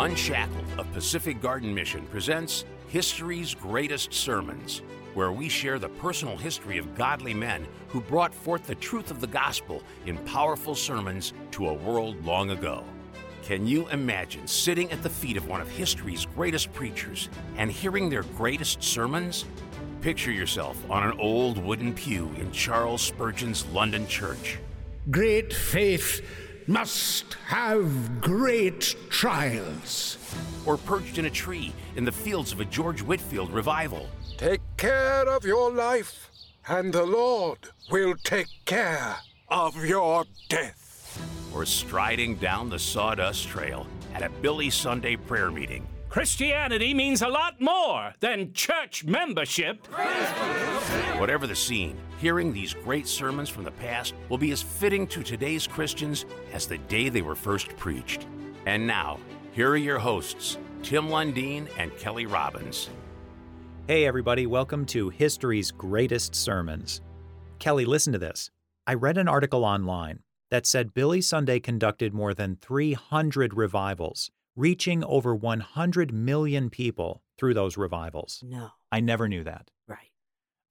Unshackled of Pacific Garden Mission presents History's Greatest Sermons, where we share the personal history of godly men who brought forth the truth of the gospel in powerful sermons to a world long ago. Can you imagine sitting at the feet of one of history's greatest preachers and hearing their greatest sermons? Picture yourself on an old wooden pew in Charles Spurgeon's London church. Great faith must have great trials. Or perched in a tree in the fields of a George Whitefield revival. Take care of your life, and the Lord will take care of your death. Or striding down the sawdust trail at a Billy Sunday prayer meeting. Christianity means a lot more than church membership. Whatever the scene, hearing these great sermons from the past will be as fitting to today's Christians as the day they were first preached. And now, here are your hosts, Tim Lundeen and Kelly Robbins. Hey, everybody, welcome to History's Greatest Sermons. Kelly, listen to this. I read an article online that said Billy Sunday conducted more than 300 revivals, reaching over 100 million people through those revivals. No. I never knew that. Right.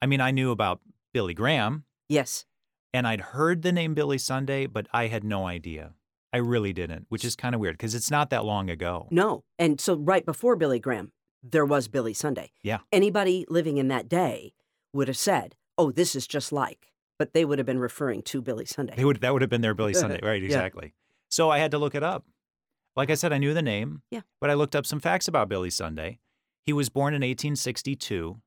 I mean, I knew about Billy Graham, Yes. and I'd heard the name Billy Sunday, but I had no idea. I really didn't, which is kind of weird because it's not that long ago. No. And so right before Billy Graham, there was Billy Sunday. Yeah. Anybody living in that day would have said, "Oh, this is just like," but they would have been referring to Billy Sunday. They would that would have been their Billy Sunday, right? Yeah. Exactly. So I had to look it up. Like I said, I knew the name. Yeah. But I looked up some facts about Billy Sunday. He was born in 1862.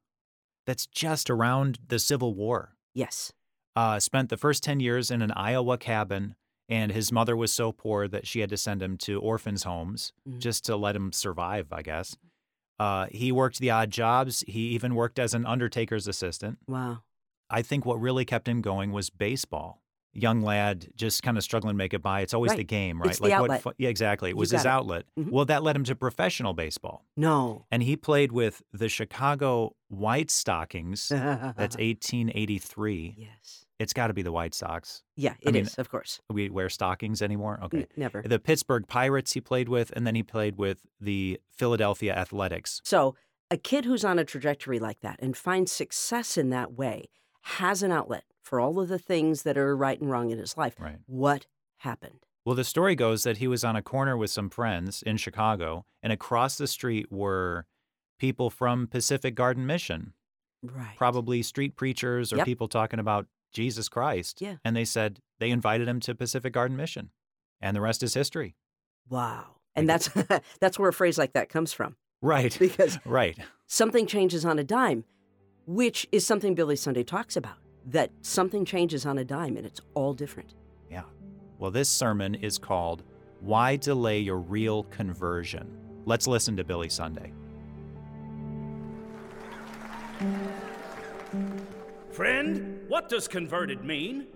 That's just around the Civil War. yes. Uh, spent the first 10 years in an Iowa cabin, and his mother was so poor that she had to send him to orphans' homes Mhm. just to let him survive, I guess. Uh, he worked the odd jobs. He even worked as an undertaker's assistant. Wow. I think what really kept him going was baseball. Young lad, just kind of struggling to make it by. It's always Right. the game, right? It's the outlet. fu- yeah, exactly. It was his it. outlet. Mhm. Well, that led him to professional baseball, No. and he played with the Chicago White Stockings. That's 1883. yes. It's got to be the White Sox. Yeah, it is. mean, of course. We wear stockings anymore. Okay. N- never. The Pittsburgh Pirates he played with, and then he played with the Philadelphia Athletics. So, a kid who's on a trajectory like that and finds success in that way has an outlet for all of the things that are right and wrong in his life. Right. What happened? Well, the story goes that he was on a corner with some friends in Chicago, and across the street were people from Pacific Garden Mission, Right. probably street preachers or Yep. people talking about Jesus Christ. Yeah. And they said they invited him to Pacific Garden Mission, and the rest is history. Wow. And that's that's where a phrase like that comes from Right. because right. something changes on a dime, which is something Billy Sunday talks about. That something changes on a dime and it's all different. Yeah. Well, this sermon is called Why Delay Your Real Conversion? Let's listen to Billy Sunday. Friend, what does converted mean?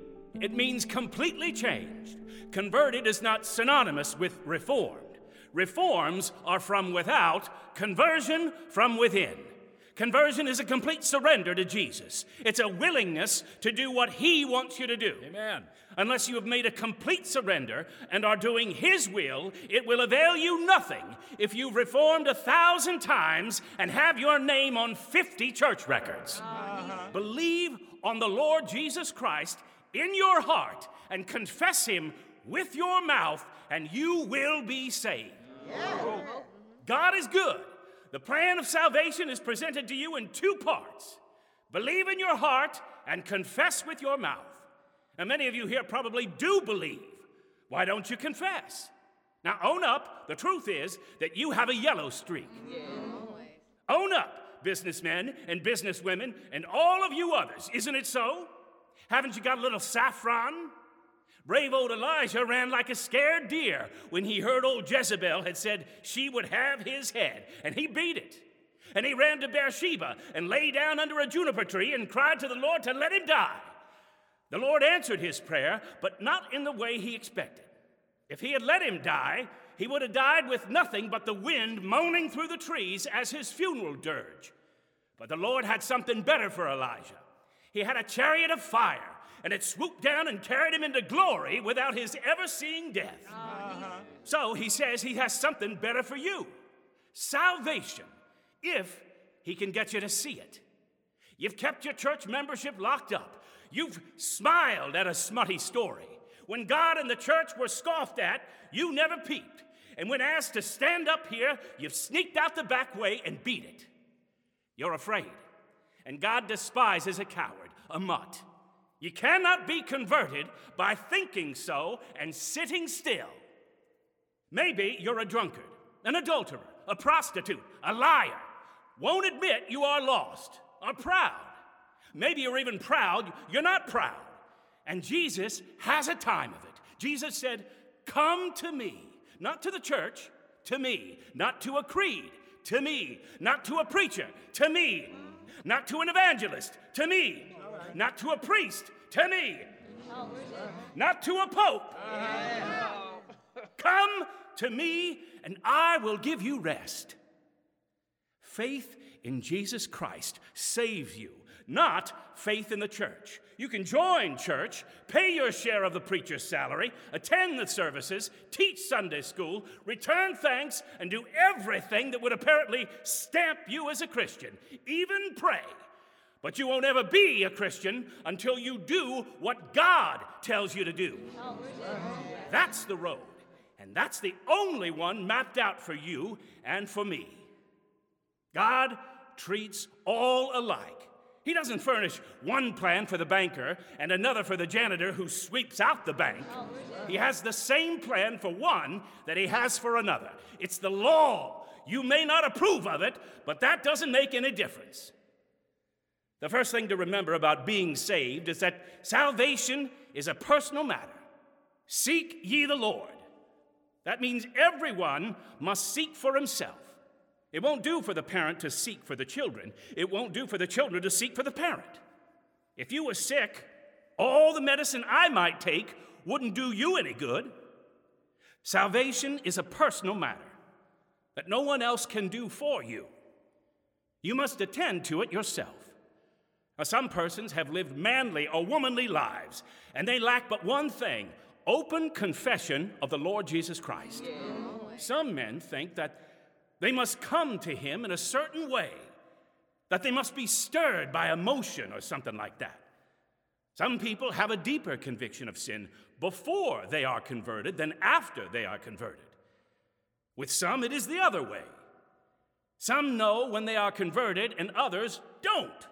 It means completely changed. Converted is not synonymous with reformed. Reforms are from without, conversion from within. Conversion is a complete surrender to Jesus. It's a willingness to do what He wants you to do. Amen. Unless you have made a complete surrender and are doing His will, it will avail you nothing if you've reformed a thousand times and have your name on 50 church records. Uh-huh. Believe on the Lord Jesus Christ in your heart and confess Him with your mouth, and you will be saved. God is good. The plan of salvation is presented to you in two parts believe in your heart and confess with your mouth. And many of you here probably do believe. Why don't you confess? Now, own up. The truth is that you have a yellow streak. Own up, businessmen and businesswomen, and all of you others. Isn't it so? Haven't you got a little saffron? Brave old Elijah ran like a scared deer when he heard old Jezebel had said she would have his head, and he beat it. And he ran to Beersheba and lay down under a juniper tree and cried to the Lord to let him die. The Lord answered his prayer, but not in the way he expected. If he had let him die, he would have died with nothing but the wind moaning through the trees as his funeral dirge. But the Lord had something better for Elijah. He had a chariot of fire and it swooped down and carried him into glory without his ever seeing death. Uh-huh. So he says he has something better for you salvation, if he can get you to see it. You've kept your church membership locked up. You've smiled at a smutty story. When God and the church were scoffed at, you never peeped. And when asked to stand up here, you've sneaked out the back way and beat it. You're afraid. And God despises a coward, a mutt. You cannot be converted by thinking so and sitting still. Maybe you're a drunkard, an adulterer, a prostitute, a liar. Won't admit you are lost, are proud. Maybe you're even proud you're not proud. And Jesus has a time of it. Jesus said, Come to me, not to the church, to me, not to a creed, to me, not to a preacher, to me, not to an evangelist, to me, not to a priest, to me, not to a pope. Come to me, and I will give you rest. Faith in Jesus Christ saves you not faith in the church. You can join church, pay your share of the preacher's salary, attend the services, teach Sunday school, return thanks, and do everything that would apparently stamp you as a Christian, even pray. But you won't ever be a Christian until you do what God tells you to do. That's the road. And that's the only one mapped out for you and for me. God treats all alike. He doesn't furnish one plan for the banker and another for the janitor who sweeps out the bank. He has the same plan for one that he has for another. It's the law. You may not approve of it, but that doesn't make any difference. The first thing to remember about being saved is that salvation is a personal matter. Seek ye the Lord. That means everyone must seek for himself. It won't do for the parent to seek for the children. It won't do for the children to seek for the parent. If you were sick, all the medicine I might take wouldn't do you any good. Salvation is a personal matter that no one else can do for you. You must attend to it yourself. Now, some persons have lived manly or womanly lives, and they lack but one thing open confession of the Lord Jesus Christ. Yeah. Some men think that they must come to him in a certain way, that they must be stirred by emotion or something like that. Some people have a deeper conviction of sin before they are converted than after they are converted. With some, it is the other way. Some know when they are converted, and others don't.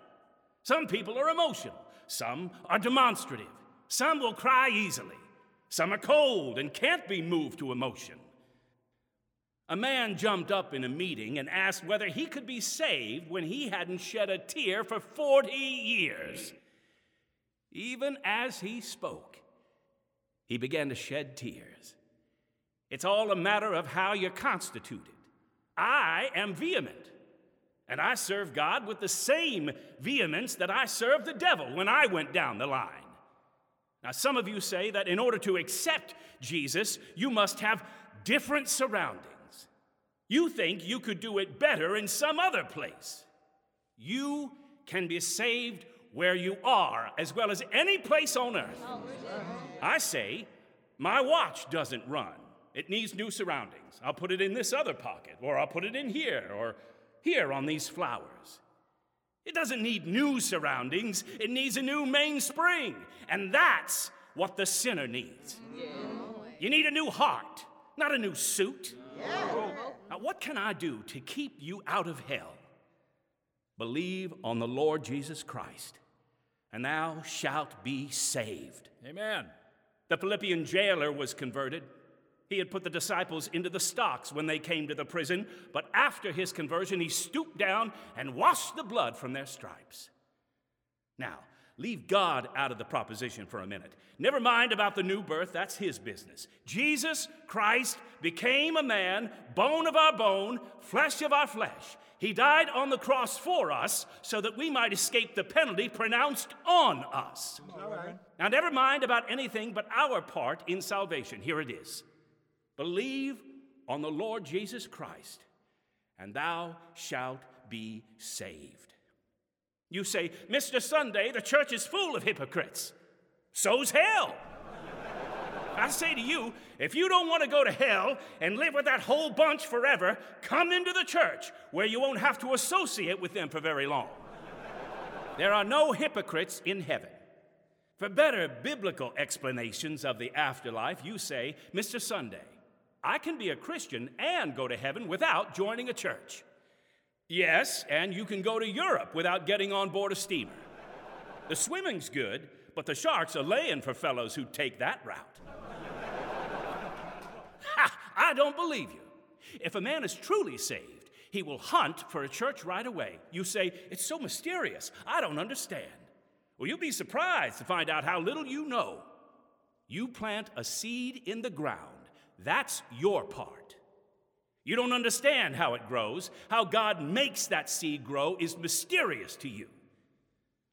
Some people are emotional, some are demonstrative, some will cry easily, some are cold and can't be moved to emotion. A man jumped up in a meeting and asked whether he could be saved when he hadn't shed a tear for 40 years. Even as he spoke, he began to shed tears. It's all a matter of how you're constituted. I am vehement, and I serve God with the same vehemence that I served the devil when I went down the line. Now, some of you say that in order to accept Jesus, you must have different surroundings. You think you could do it better in some other place. You can be saved where you are, as well as any place on earth. I say, my watch doesn't run. It needs new surroundings. I'll put it in this other pocket, or I'll put it in here, or here on these flowers. It doesn't need new surroundings, it needs a new mainspring. And that's what the sinner needs. You need a new heart, not a new suit. Now, what can I do to keep you out of hell? Believe on the Lord Jesus Christ, and thou shalt be saved. Amen. The Philippian jailer was converted. He had put the disciples into the stocks when they came to the prison, but after his conversion, he stooped down and washed the blood from their stripes. Now, Leave God out of the proposition for a minute. Never mind about the new birth, that's his business. Jesus Christ became a man, bone of our bone, flesh of our flesh. He died on the cross for us so that we might escape the penalty pronounced on us. Now, never mind about anything but our part in salvation. Here it is Believe on the Lord Jesus Christ, and thou shalt be saved. You say, Mr. Sunday, the church is full of hypocrites. So's hell. I say to you, if you don't want to go to hell and live with that whole bunch forever, come into the church where you won't have to associate with them for very long. There are no hypocrites in heaven. For better biblical explanations of the afterlife, you say, Mr. Sunday, I can be a Christian and go to heaven without joining a church. Yes, and you can go to Europe without getting on board a steamer. The swimming's good, but the sharks are laying for fellows who take that route. ha! I don't believe you. If a man is truly saved, he will hunt for a church right away. You say, It's so mysterious. I don't understand. Well, you'll be surprised to find out how little you know. You plant a seed in the ground, that's your part. You don't understand how it grows. How God makes that seed grow is mysterious to you.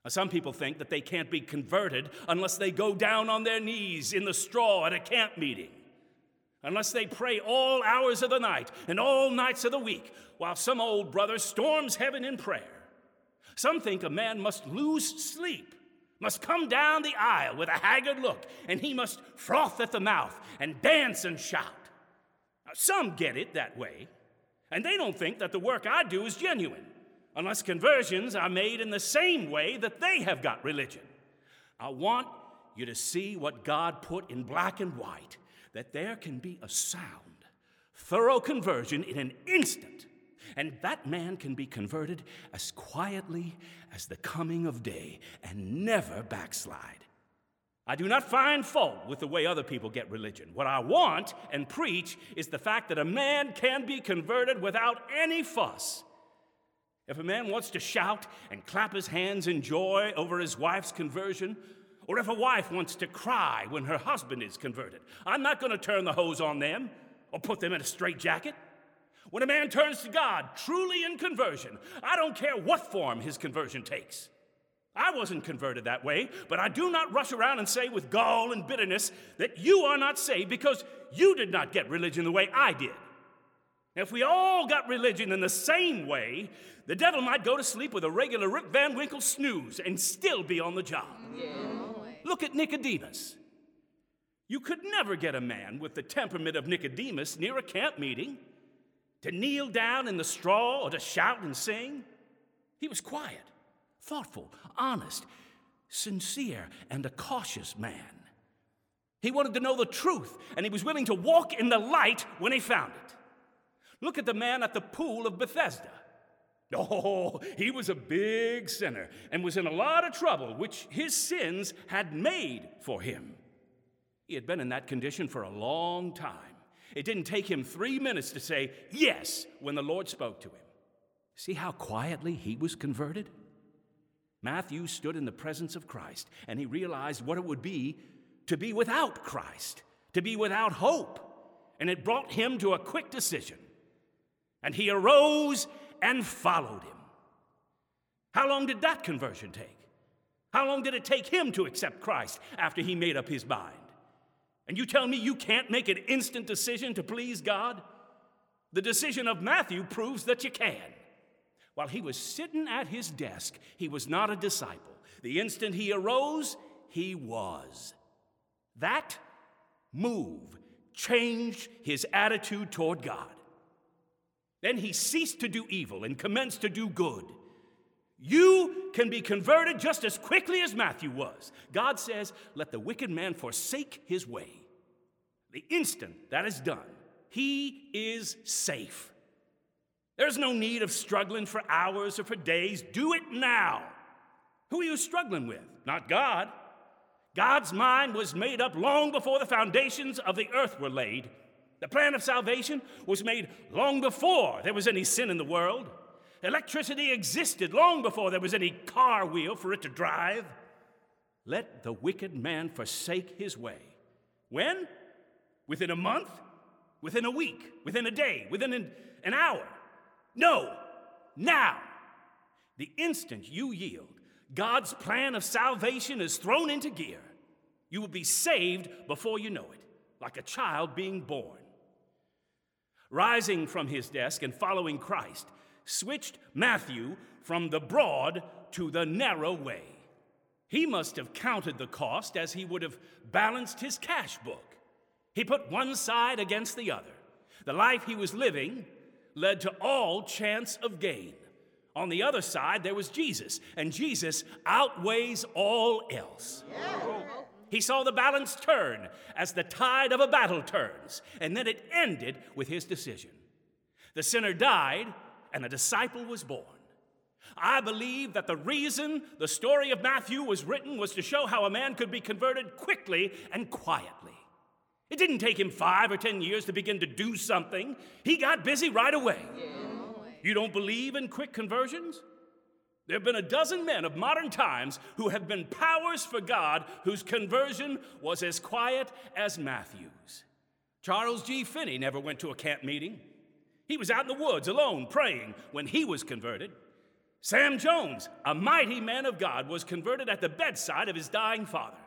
Now, some people think that they can't be converted unless they go down on their knees in the straw at a camp meeting, unless they pray all hours of the night and all nights of the week while some old brother storms heaven in prayer. Some think a man must lose sleep, must come down the aisle with a haggard look, and he must froth at the mouth and dance and shout. Now, some get it that way, and they don't think that the work I do is genuine unless conversions are made in the same way that they have got religion. I want you to see what God put in black and white that there can be a sound, thorough conversion in an instant, and that man can be converted as quietly as the coming of day and never backslide. I do not find fault with the way other people get religion. What I want and preach is the fact that a man can be converted without any fuss if a man wants to shout and clap his hands in joy over his wife's conversion, or if a wife wants to cry when her husband is converted, I'm not going to turn the hose on them or put them in a straitjacket. When a man turns to God truly in conversion, I don't care what form his conversion takes. I wasn't converted that way, but I do not rush around and say with gall and bitterness that you are not saved because you did not get religion the way I did. If we all got religion in the same way, the devil might go to sleep with a regular Rip Van Winkle snooze and still be on the job. Yeah. Look at Nicodemus. You could never get a man with the temperament of Nicodemus near a camp meeting to kneel down in the straw or to shout and sing. He was quiet, thoughtful, honest, sincere, and a cautious man. He wanted to know the truth, and he was willing to walk in the light when he found it. Look at the man at the pool of Bethesda. Oh, he was a big sinner and was in a lot of trouble, which his sins had made for him. He had been in that condition for a long time. It didn't take him three minutes to say yes when the Lord spoke to him. See how quietly he was converted? Matthew stood in the presence of Christ and he realized what it would be to be without Christ, to be without hope. And it brought him to a quick decision. And he arose and followed him. How long did that conversion take? How long did it take him to accept Christ after he made up his mind? And you tell me you can't make an instant decision to please God? The decision of Matthew proves that you can. While he was sitting at his desk, he was not a disciple. The instant he arose, he was. That move changed his attitude toward God. Then he ceased to do evil and commenced to do good. You can be converted just as quickly as Matthew was. God says, Let the wicked man forsake his way. The instant that is done, he is safe. There's no need of struggling for hours or for days. Do it now. Who are you struggling with? Not God. God's mind was made up long before the foundations of the earth were laid. The plan of salvation was made long before there was any sin in the world. Electricity existed long before there was any car wheel for it to drive. Let the wicked man forsake his way. When? Within a month? Within a week? Within a day? Within an, an hour? No, now. The instant you yield, God's plan of salvation is thrown into gear. You will be saved before you know it, like a child being born rising from his desk and following Christ, switched Matthew from the broad to the narrow way. He must have counted the cost as he would have balanced his cash book. He put one side against the other. The life he was living led to all chance of gain. On the other side, there was Jesus, and Jesus outweighs all else. He saw the balance turn as the tide of a battle turns, and then it ended with his decision. The sinner died, and a disciple was born. I believe that the reason the story of Matthew was written was to show how a man could be converted quickly and quietly. It didn't take him five or ten years to begin to do something, he got busy right away. You don't believe in quick conversions? There have been a dozen men of modern times who have been powers for God whose conversion was as quiet as Matthew's. Charles G. Finney never went to a camp meeting. He was out in the woods alone praying when he was converted. Sam Jones, a mighty man of God, was converted at the bedside of his dying father.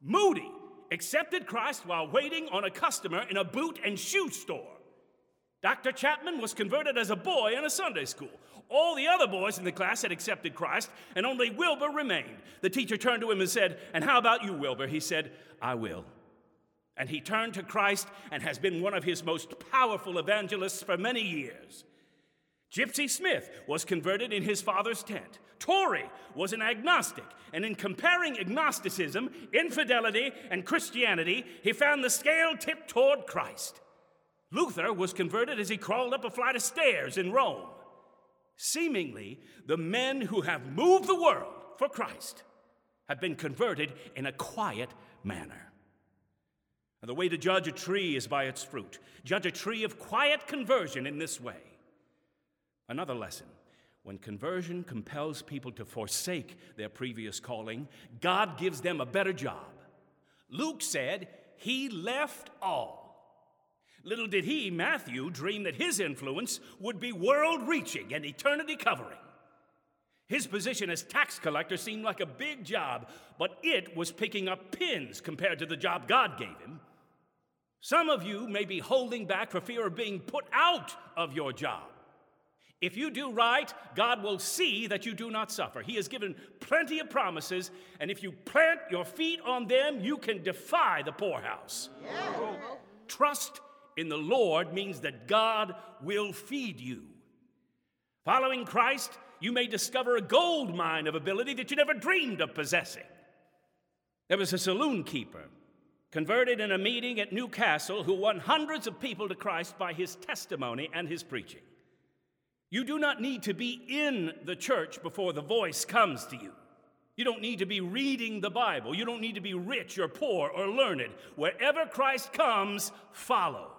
Moody accepted Christ while waiting on a customer in a boot and shoe store. Dr. Chapman was converted as a boy in a Sunday school. All the other boys in the class had accepted Christ, and only Wilbur remained. The teacher turned to him and said, And how about you, Wilbur? He said, I will. And he turned to Christ and has been one of his most powerful evangelists for many years. Gypsy Smith was converted in his father's tent. Torrey was an agnostic, and in comparing agnosticism, infidelity, and Christianity, he found the scale tipped toward Christ. Luther was converted as he crawled up a flight of stairs in Rome. Seemingly, the men who have moved the world for Christ have been converted in a quiet manner. And the way to judge a tree is by its fruit. Judge a tree of quiet conversion in this way. Another lesson when conversion compels people to forsake their previous calling, God gives them a better job. Luke said, He left all Little did he, Matthew, dream that his influence would be world reaching and eternity covering. His position as tax collector seemed like a big job, but it was picking up pins compared to the job God gave him. Some of you may be holding back for fear of being put out of your job. If you do right, God will see that you do not suffer. He has given plenty of promises, and if you plant your feet on them, you can defy the poorhouse. Yeah. Trust in the Lord means that God will feed you. Following Christ, you may discover a gold mine of ability that you never dreamed of possessing. There was a saloon keeper converted in a meeting at Newcastle who won hundreds of people to Christ by his testimony and his preaching. You do not need to be in the church before the voice comes to you. You don't need to be reading the Bible. You don't need to be rich or poor or learned. Wherever Christ comes, follow.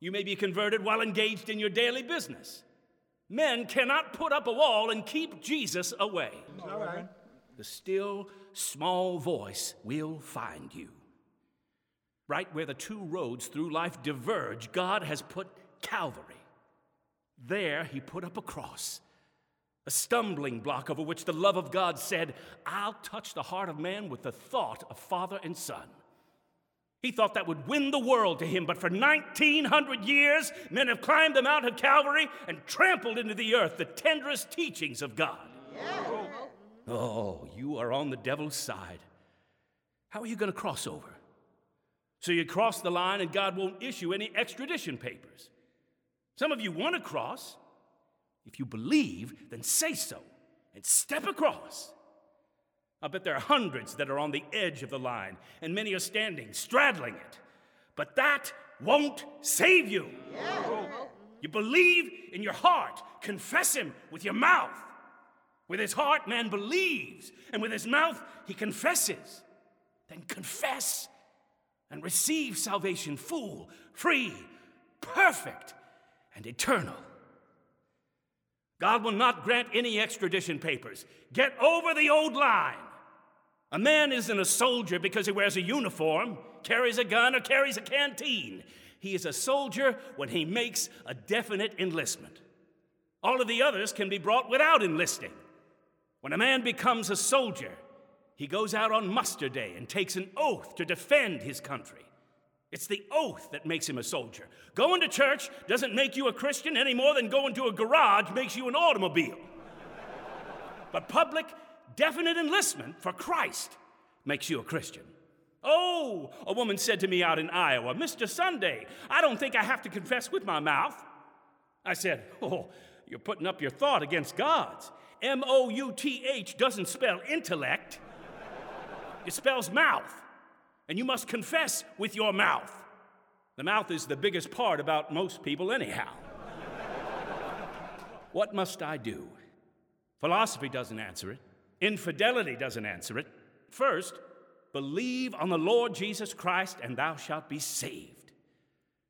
You may be converted while engaged in your daily business. Men cannot put up a wall and keep Jesus away. All right. The still, small voice will find you. Right where the two roads through life diverge, God has put Calvary. There, He put up a cross, a stumbling block over which the love of God said, I'll touch the heart of man with the thought of father and son. He thought that would win the world to him, but for 1900 years, men have climbed the Mount of Calvary and trampled into the earth the tenderest teachings of God. Yeah. Oh, you are on the devil's side. How are you going to cross over? So you cross the line and God won't issue any extradition papers. Some of you want to cross. If you believe, then say so and step across. I bet there are hundreds that are on the edge of the line, and many are standing, straddling it. But that won't save you. Yeah. You believe in your heart, confess Him with your mouth. With his heart, man believes, and with his mouth, he confesses. Then confess and receive salvation full, free, perfect, and eternal. God will not grant any extradition papers. Get over the old line. A man isn't a soldier because he wears a uniform, carries a gun, or carries a canteen. He is a soldier when he makes a definite enlistment. All of the others can be brought without enlisting. When a man becomes a soldier, he goes out on muster day and takes an oath to defend his country. It's the oath that makes him a soldier. Going to church doesn't make you a Christian any more than going to a garage makes you an automobile. but public definite enlistment for Christ makes you a Christian. Oh, a woman said to me out in Iowa, Mr. Sunday, I don't think I have to confess with my mouth. I said, Oh, you're putting up your thought against God's. M O U T H doesn't spell intellect, it spells mouth. And you must confess with your mouth. The mouth is the biggest part about most people, anyhow. what must I do? Philosophy doesn't answer it, infidelity doesn't answer it. First, believe on the Lord Jesus Christ, and thou shalt be saved.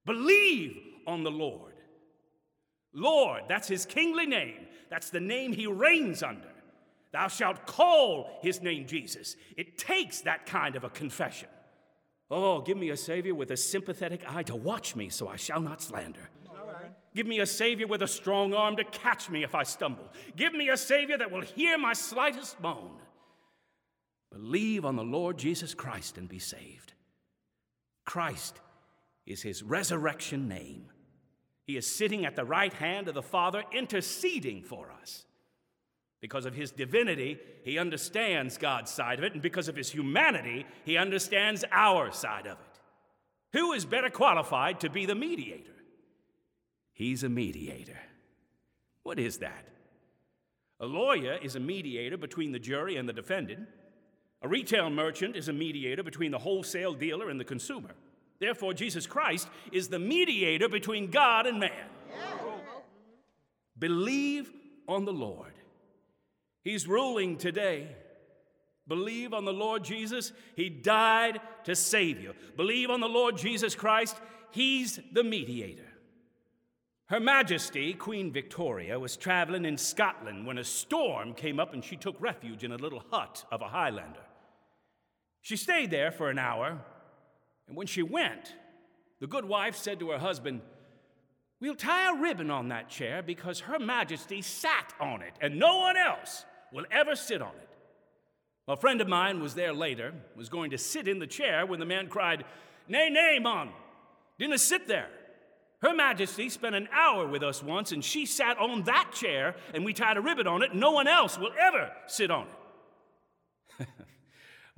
Believe on the Lord. Lord, that's his kingly name. That's the name he reigns under. Thou shalt call his name Jesus. It takes that kind of a confession. Oh, give me a Savior with a sympathetic eye to watch me so I shall not slander. Give me a Savior with a strong arm to catch me if I stumble. Give me a Savior that will hear my slightest moan. Believe on the Lord Jesus Christ and be saved. Christ is his resurrection name. He is sitting at the right hand of the Father, interceding for us. Because of his divinity, he understands God's side of it, and because of his humanity, he understands our side of it. Who is better qualified to be the mediator? He's a mediator. What is that? A lawyer is a mediator between the jury and the defendant. A retail merchant is a mediator between the wholesale dealer and the consumer. Therefore, Jesus Christ is the mediator between God and man. Believe on the Lord. He's ruling today. Believe on the Lord Jesus. He died to save you. Believe on the Lord Jesus Christ. He's the mediator. Her Majesty, Queen Victoria, was traveling in Scotland when a storm came up and she took refuge in a little hut of a Highlander. She stayed there for an hour and when she went, the good wife said to her husband, We'll tie a ribbon on that chair because Her Majesty sat on it, and no one else will ever sit on it. A friend of mine was there later, was going to sit in the chair when the man cried, Nay, nay, mon, didn't sit there. Her Majesty spent an hour with us once, and she sat on that chair, and we tied a ribbon on it, no one else will ever sit on it.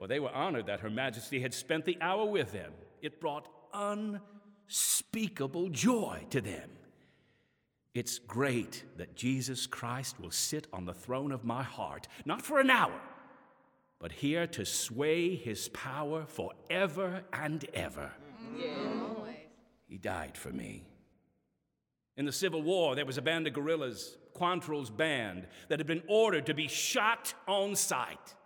Well, they were honored that Her Majesty had spent the hour with them. It brought unspeakable joy to them. It's great that Jesus Christ will sit on the throne of my heart, not for an hour, but here to sway his power forever and ever. He died for me. In the Civil War, there was a band of guerrillas, Quantrill's band, that had been ordered to be shot on sight.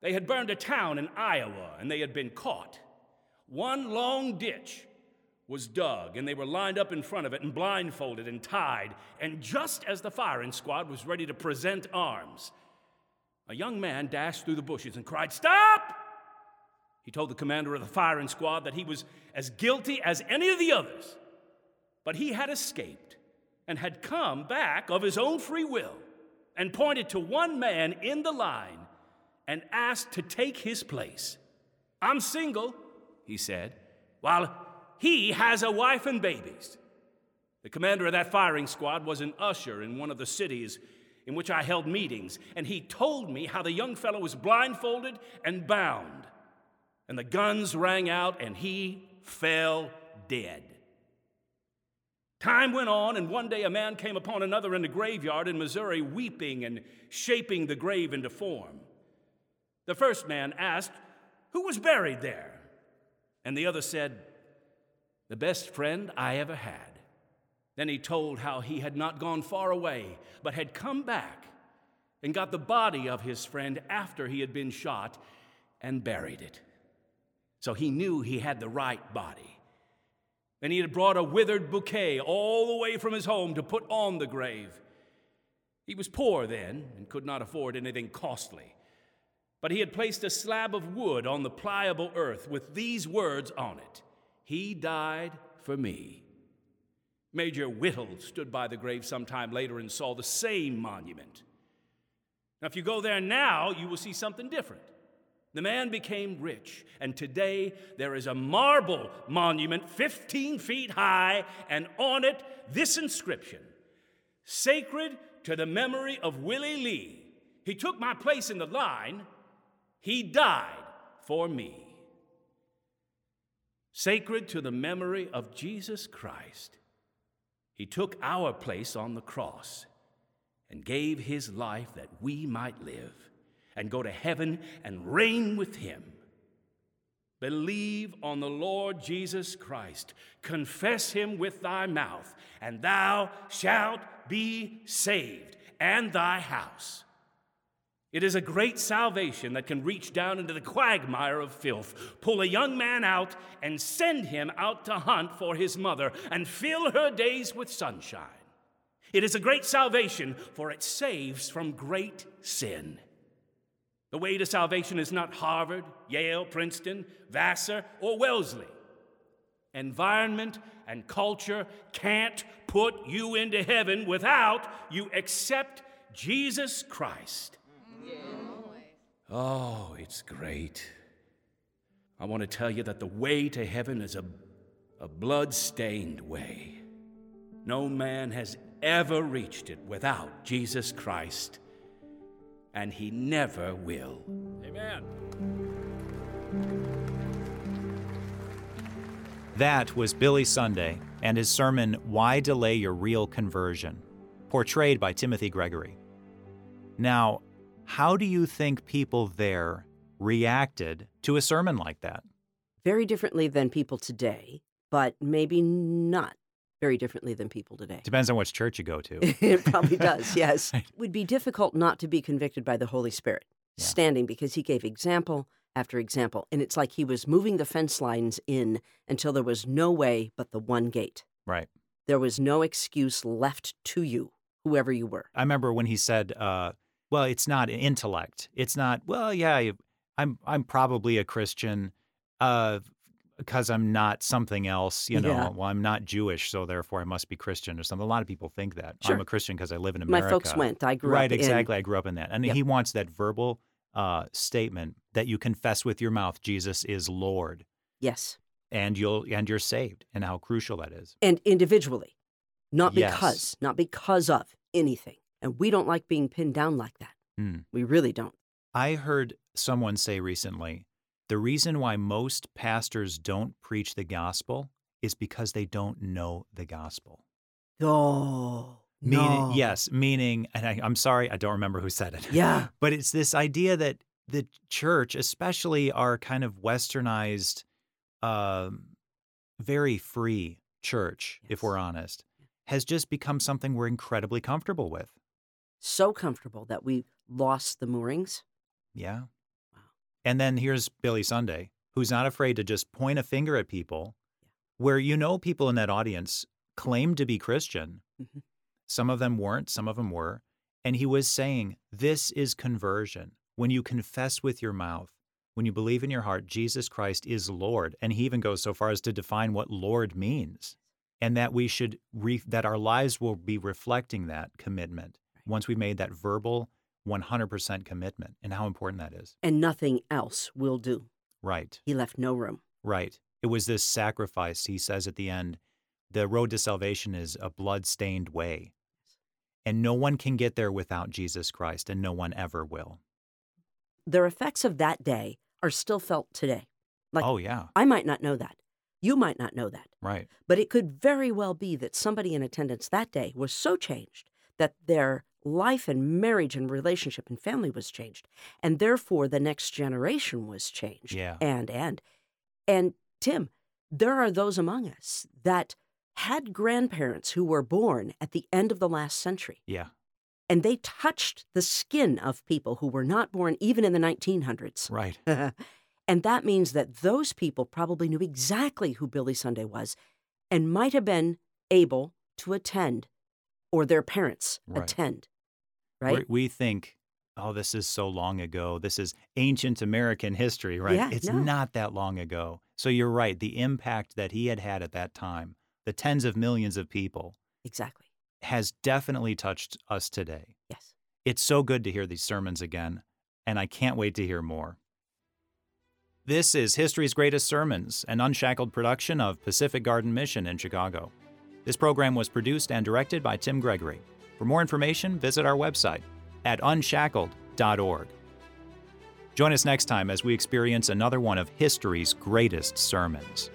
They had burned a town in Iowa and they had been caught. One long ditch was dug, and they were lined up in front of it and blindfolded and tied. And just as the firing squad was ready to present arms, a young man dashed through the bushes and cried, Stop! He told the commander of the firing squad that he was as guilty as any of the others, but he had escaped and had come back of his own free will and pointed to one man in the line and asked to take his place. I'm single, he said, while he has a wife and babies. The commander of that firing squad was an usher in one of the cities in which I held meetings, and he told me how the young fellow was blindfolded and bound. And the guns rang out, and he fell dead. Time went on, and one day a man came upon another in the graveyard in Missouri, weeping and shaping the grave into form. The first man asked, Who was buried there? And the other said, The best friend I ever had. Then he told how he had not gone far away, but had come back and got the body of his friend after he had been shot and buried it. So he knew he had the right body. And he had brought a withered bouquet all the way from his home to put on the grave. He was poor then and could not afford anything costly. But he had placed a slab of wood on the pliable earth with these words on it He died for me. Major Whittle stood by the grave some time later and saw the same monument. Now, if you go there now, you will see something different. The man became rich, and today there is a marble monument 15 feet high, and on it this inscription Sacred to the memory of Willie Lee, He took my place in the line. He died for me. Sacred to the memory of Jesus Christ, He took our place on the cross and gave His life that we might live and go to heaven and reign with Him. Believe on the Lord Jesus Christ, confess Him with thy mouth, and thou shalt be saved, and thy house. It is a great salvation that can reach down into the quagmire of filth, pull a young man out, and send him out to hunt for his mother and fill her days with sunshine. It is a great salvation, for it saves from great sin. The way to salvation is not Harvard, Yale, Princeton, Vassar, or Wellesley. Environment and culture can't put you into heaven without you accept Jesus Christ. Oh, it's great. I want to tell you that the way to heaven is a, a blood stained way. No man has ever reached it without Jesus Christ, and he never will. Amen. That was Billy Sunday and his sermon, Why Delay Your Real Conversion, portrayed by Timothy Gregory. Now, how do you think people there reacted to a sermon like that? Very differently than people today, but maybe not very differently than people today. Depends on which church you go to. it probably does, yes. It would be difficult not to be convicted by the Holy Spirit, yeah. standing because he gave example after example. And it's like he was moving the fence lines in until there was no way but the one gate. Right. There was no excuse left to you, whoever you were. I remember when he said, uh, well, it's not intellect. It's not, well, yeah, I'm I'm probably a Christian uh because I'm not something else, you know. Yeah. Well, I'm not Jewish, so therefore I must be Christian or something. A lot of people think that. Sure. I'm a Christian because I live in America. My folks went. I grew right, up Right, exactly. I grew up in that. And yep. he wants that verbal uh, statement that you confess with your mouth Jesus is Lord. Yes. And you'll and you're saved and how crucial that is. And individually. Not because, not because of anything. And we don't like being pinned down like that. Mm. We really don't. I heard someone say recently the reason why most pastors don't preach the gospel is because they don't know the gospel. Oh. Meaning, no. yes, meaning, and I, am sorry, I don't remember who said it. Yeah. but it's this idea that the church, especially our kind of westernized, uh, very free church, yes. if we're honest, has just become something we're incredibly comfortable with so comfortable that we lost the moorings. Yeah. Wow. And then here's Billy Sunday, who's not afraid to just point a finger at people yeah. where you know people in that audience claimed to be Christian. Mm-hmm. Some of them weren't, some of them were. And he was saying, This is conversion. When you confess with your mouth, when you believe in your heart, Jesus Christ is Lord. And he even goes so far as to define what Lord means. And that we should, re- that our lives will be reflecting that commitment once we've made that verbal 100% commitment and how important that is. And nothing else will do. Right. He left no room. Right. It was this sacrifice. He says at the end, the road to salvation is a blood stained way. And no one can get there without Jesus Christ, and no one ever will. The effects of that day are still felt today. Like, oh, yeah. I might not know that. You might not know that. Right. But it could very well be that somebody in attendance that day was so changed that their life and marriage and relationship and family was changed. And therefore the next generation was changed. Yeah. And and and Tim, there are those among us that had grandparents who were born at the end of the last century. Yeah. And they touched the skin of people who were not born even in the 1900s. Right. and that means that those people probably knew exactly who Billy Sunday was and might have been able to attend or their parents right. attend. Right? we think, oh, this is so long ago. This is ancient American history, right? Yeah, it's no. not that long ago. So you're right. The impact that he had had at that time, the tens of millions of people, exactly, has definitely touched us today. Yes. It's so good to hear these sermons again, and I can't wait to hear more. This is History's Greatest Sermons, an unshackled production of Pacific Garden Mission in Chicago. This program was produced and directed by Tim Gregory. For more information, visit our website at unshackled.org. Join us next time as we experience another one of history's greatest sermons.